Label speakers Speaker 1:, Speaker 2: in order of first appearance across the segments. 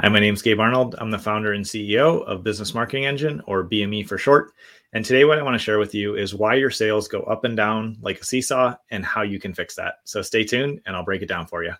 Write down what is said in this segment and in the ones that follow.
Speaker 1: Hi, my name is Gabe Arnold. I'm the founder and CEO of Business Marketing Engine, or BME for short. And today, what I want to share with you is why your sales go up and down like a seesaw and how you can fix that. So stay tuned and I'll break it down for you.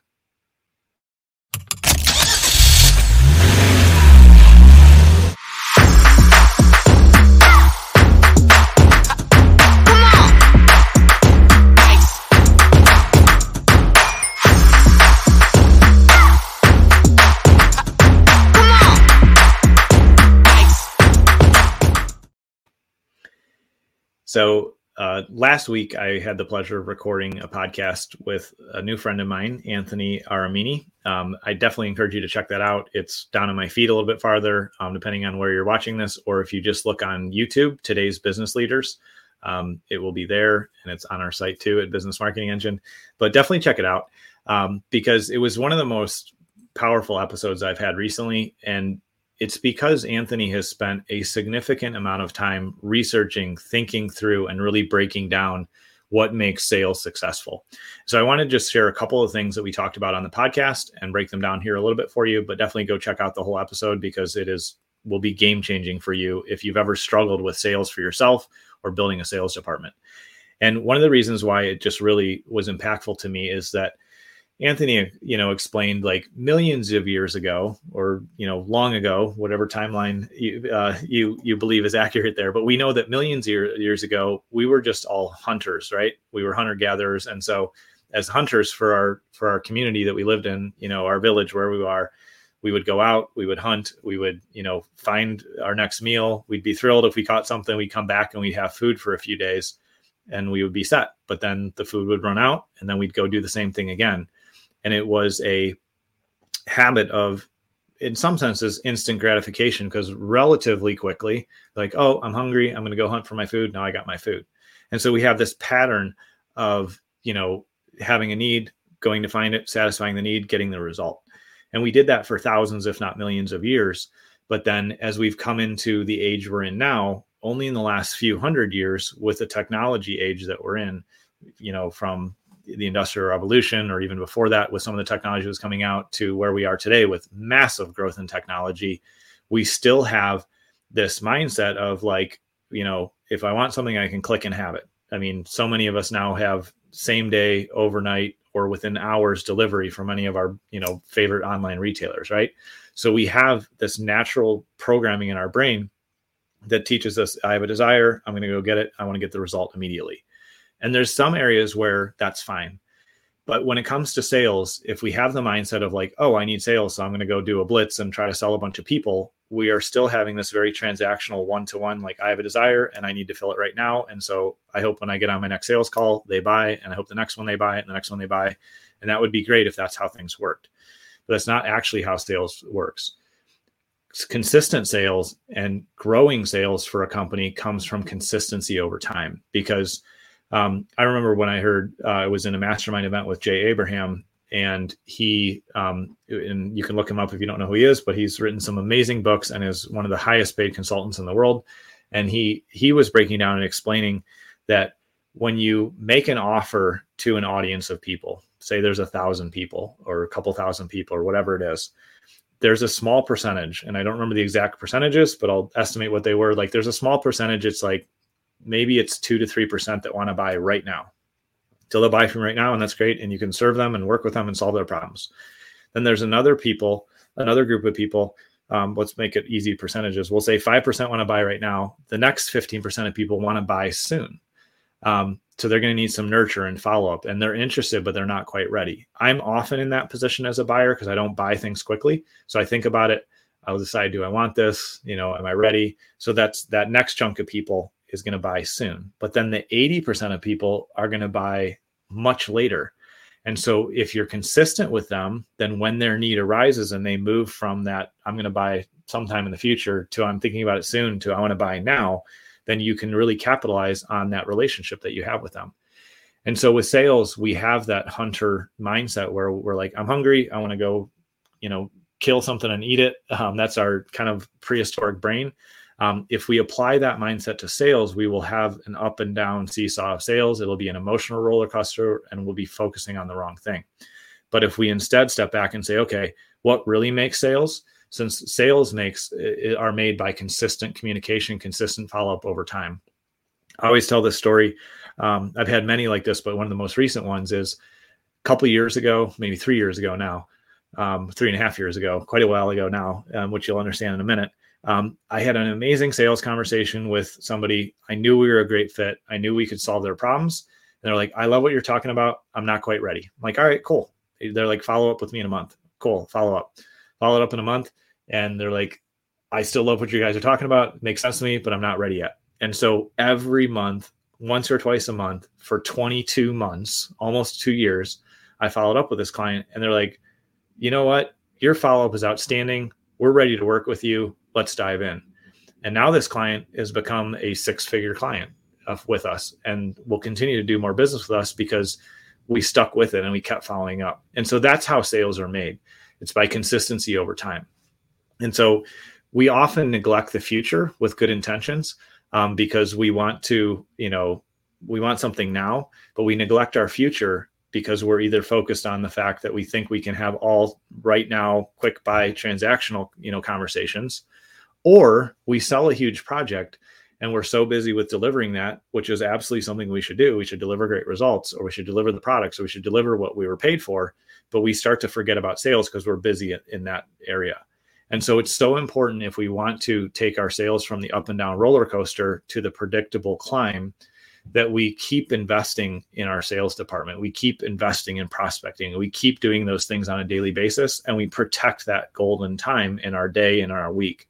Speaker 1: So uh, last week, I had the pleasure of recording a podcast with a new friend of mine, Anthony Aramini. Um, I definitely encourage you to check that out. It's down in my feed a little bit farther, um, depending on where you're watching this, or if you just look on YouTube, today's business leaders, um, it will be there, and it's on our site too at Business Marketing Engine. But definitely check it out um, because it was one of the most powerful episodes I've had recently, and it's because Anthony has spent a significant amount of time researching, thinking through, and really breaking down what makes sales successful. So I want to just share a couple of things that we talked about on the podcast and break them down here a little bit for you, but definitely go check out the whole episode because it is will be game changing for you if you've ever struggled with sales for yourself or building a sales department. And one of the reasons why it just really was impactful to me is that Anthony, you know, explained like millions of years ago, or you know, long ago, whatever timeline you uh, you you believe is accurate there. But we know that millions of years ago, we were just all hunters, right? We were hunter gatherers, and so as hunters for our for our community that we lived in, you know, our village where we are, we would go out, we would hunt, we would you know find our next meal. We'd be thrilled if we caught something. We'd come back and we'd have food for a few days, and we would be set. But then the food would run out, and then we'd go do the same thing again and it was a habit of in some senses instant gratification because relatively quickly like oh i'm hungry i'm going to go hunt for my food now i got my food. And so we have this pattern of you know having a need going to find it satisfying the need getting the result. And we did that for thousands if not millions of years. But then as we've come into the age we're in now only in the last few hundred years with the technology age that we're in you know from the industrial revolution or even before that with some of the technology that was coming out to where we are today with massive growth in technology we still have this mindset of like you know if i want something i can click and have it. I mean so many of us now have same day overnight or within hours delivery from any of our you know favorite online retailers right? So we have this natural programming in our brain that teaches us i have a desire i'm going to go get it i want to get the result immediately and there's some areas where that's fine. But when it comes to sales, if we have the mindset of like, oh, I need sales, so I'm going to go do a blitz and try to sell a bunch of people, we are still having this very transactional one to one. Like, I have a desire and I need to fill it right now. And so I hope when I get on my next sales call, they buy, and I hope the next one they buy, and the next one they buy. And that would be great if that's how things worked. But that's not actually how sales works. Consistent sales and growing sales for a company comes from consistency over time because um, I remember when I heard uh, I was in a mastermind event with Jay Abraham, and he um, and you can look him up if you don't know who he is, but he's written some amazing books and is one of the highest paid consultants in the world. And he he was breaking down and explaining that when you make an offer to an audience of people, say there's a thousand people or a couple thousand people or whatever it is, there's a small percentage, and I don't remember the exact percentages, but I'll estimate what they were. Like there's a small percentage. It's like maybe it's two to three percent that want to buy right now. So they'll buy from right now, and that's great. And you can serve them and work with them and solve their problems. Then there's another people, another group of people. Um, let's make it easy percentages. We'll say five percent want to buy right now. The next fifteen percent of people want to buy soon. Um, so they're going to need some nurture and follow up, and they're interested, but they're not quite ready. I'm often in that position as a buyer because I don't buy things quickly. So I think about it. I'll decide, do I want this? You know, am I ready? So that's that next chunk of people is going to buy soon. But then the 80% of people are going to buy much later. And so if you're consistent with them, then when their need arises and they move from that, I'm going to buy sometime in the future to I'm thinking about it soon to I want to buy now, then you can really capitalize on that relationship that you have with them. And so with sales, we have that hunter mindset where we're like, I'm hungry. I want to go, you know, kill something and eat it. Um, that's our kind of prehistoric brain. Um, if we apply that mindset to sales, we will have an up and down seesaw of sales. It'll be an emotional roller coaster and we'll be focusing on the wrong thing. But if we instead step back and say, okay, what really makes sales? since sales makes are made by consistent communication, consistent follow up over time. I always tell this story. Um, I've had many like this, but one of the most recent ones is a couple years ago, maybe three years ago now, um, three and a half years ago, quite a while ago now, um, which you'll understand in a minute. Um, I had an amazing sales conversation with somebody. I knew we were a great fit. I knew we could solve their problems. And they're like, I love what you're talking about. I'm not quite ready. I'm like, all right, cool. They're like, follow up with me in a month. Cool. Follow up. Follow up in a month and they're like, I still love what you guys are talking about. It makes sense to me, but I'm not ready yet. And so every month, once or twice a month for 22 months, almost two years, I followed up with this client and they're like, you know what? Your follow up is outstanding. We're ready to work with you. Let's dive in. And now this client has become a six figure client with us and will continue to do more business with us because we stuck with it and we kept following up. And so that's how sales are made. It's by consistency over time. And so we often neglect the future with good intentions um, because we want to, you know, we want something now, but we neglect our future because we're either focused on the fact that we think we can have all right now quick buy transactional, you know, conversations, or we sell a huge project and we're so busy with delivering that, which is absolutely something we should do. We should deliver great results, or we should deliver the products, or we should deliver what we were paid for. But we start to forget about sales because we're busy in that area. And so it's so important if we want to take our sales from the up and down roller coaster to the predictable climb that we keep investing in our sales department. We keep investing in prospecting. We keep doing those things on a daily basis and we protect that golden time in our day and our week.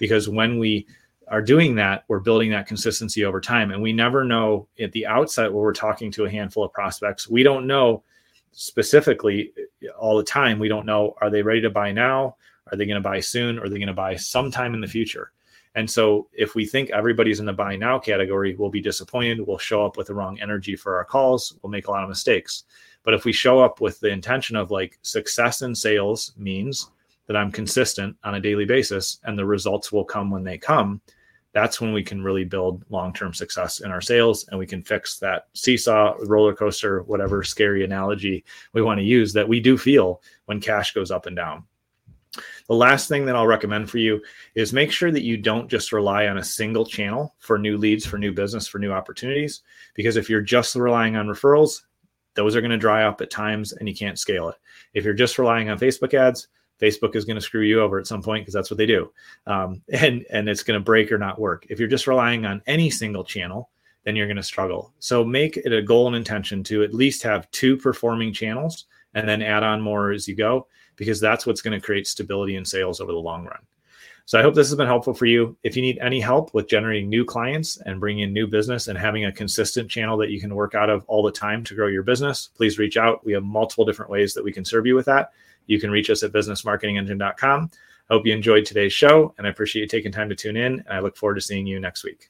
Speaker 1: Because when we are doing that, we're building that consistency over time. And we never know at the outset when we're talking to a handful of prospects, we don't know specifically all the time. We don't know are they ready to buy now? Are they going to buy soon? Are they going to buy sometime in the future? And so if we think everybody's in the buy now category, we'll be disappointed. We'll show up with the wrong energy for our calls. We'll make a lot of mistakes. But if we show up with the intention of like success in sales means that I'm consistent on a daily basis and the results will come when they come, that's when we can really build long-term success in our sales and we can fix that seesaw roller coaster whatever scary analogy we want to use that we do feel when cash goes up and down the last thing that I'll recommend for you is make sure that you don't just rely on a single channel for new leads, for new business, for new opportunities. Because if you're just relying on referrals, those are going to dry up at times and you can't scale it. If you're just relying on Facebook ads, Facebook is going to screw you over at some point because that's what they do, um, and and it's going to break or not work. If you're just relying on any single channel, then you're going to struggle. So make it a goal and intention to at least have two performing channels, and then add on more as you go because that's what's going to create stability in sales over the long run. So I hope this has been helpful for you. If you need any help with generating new clients and bringing in new business and having a consistent channel that you can work out of all the time to grow your business, please reach out. We have multiple different ways that we can serve you with that. You can reach us at businessmarketingengine.com. I hope you enjoyed today's show and I appreciate you taking time to tune in. And I look forward to seeing you next week.